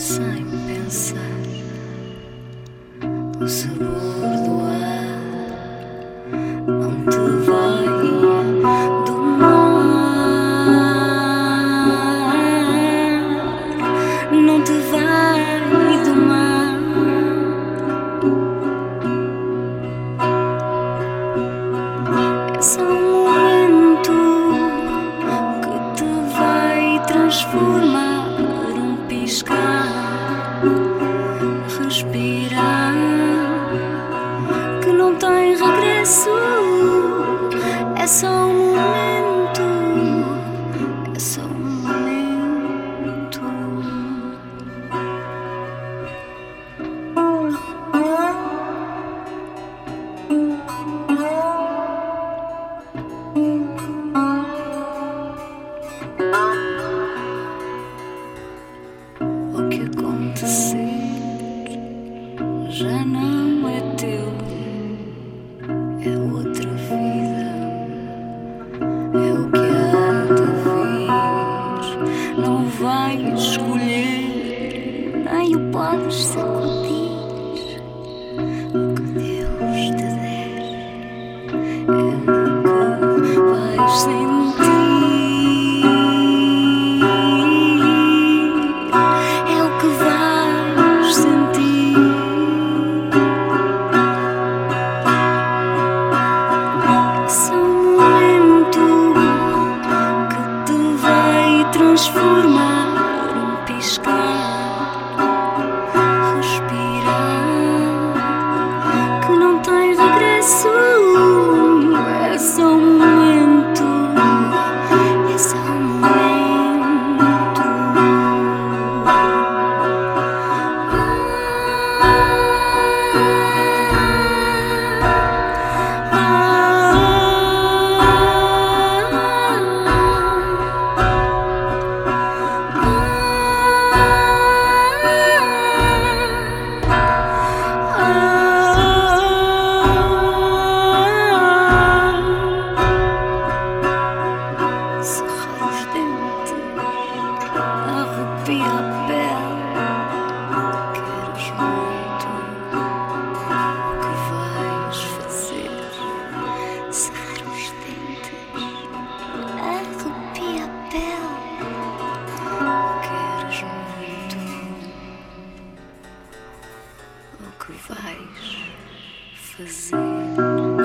sem pensar. O sabor do ar não te vai domar. Não te vai domar. É só um que te vai transformar um piscar, tem regresso. É só um momento, é só um momento. O que acontecer já não Não vais escolher, nem o podes sacudir. Transformar um piscar, que vais fazer?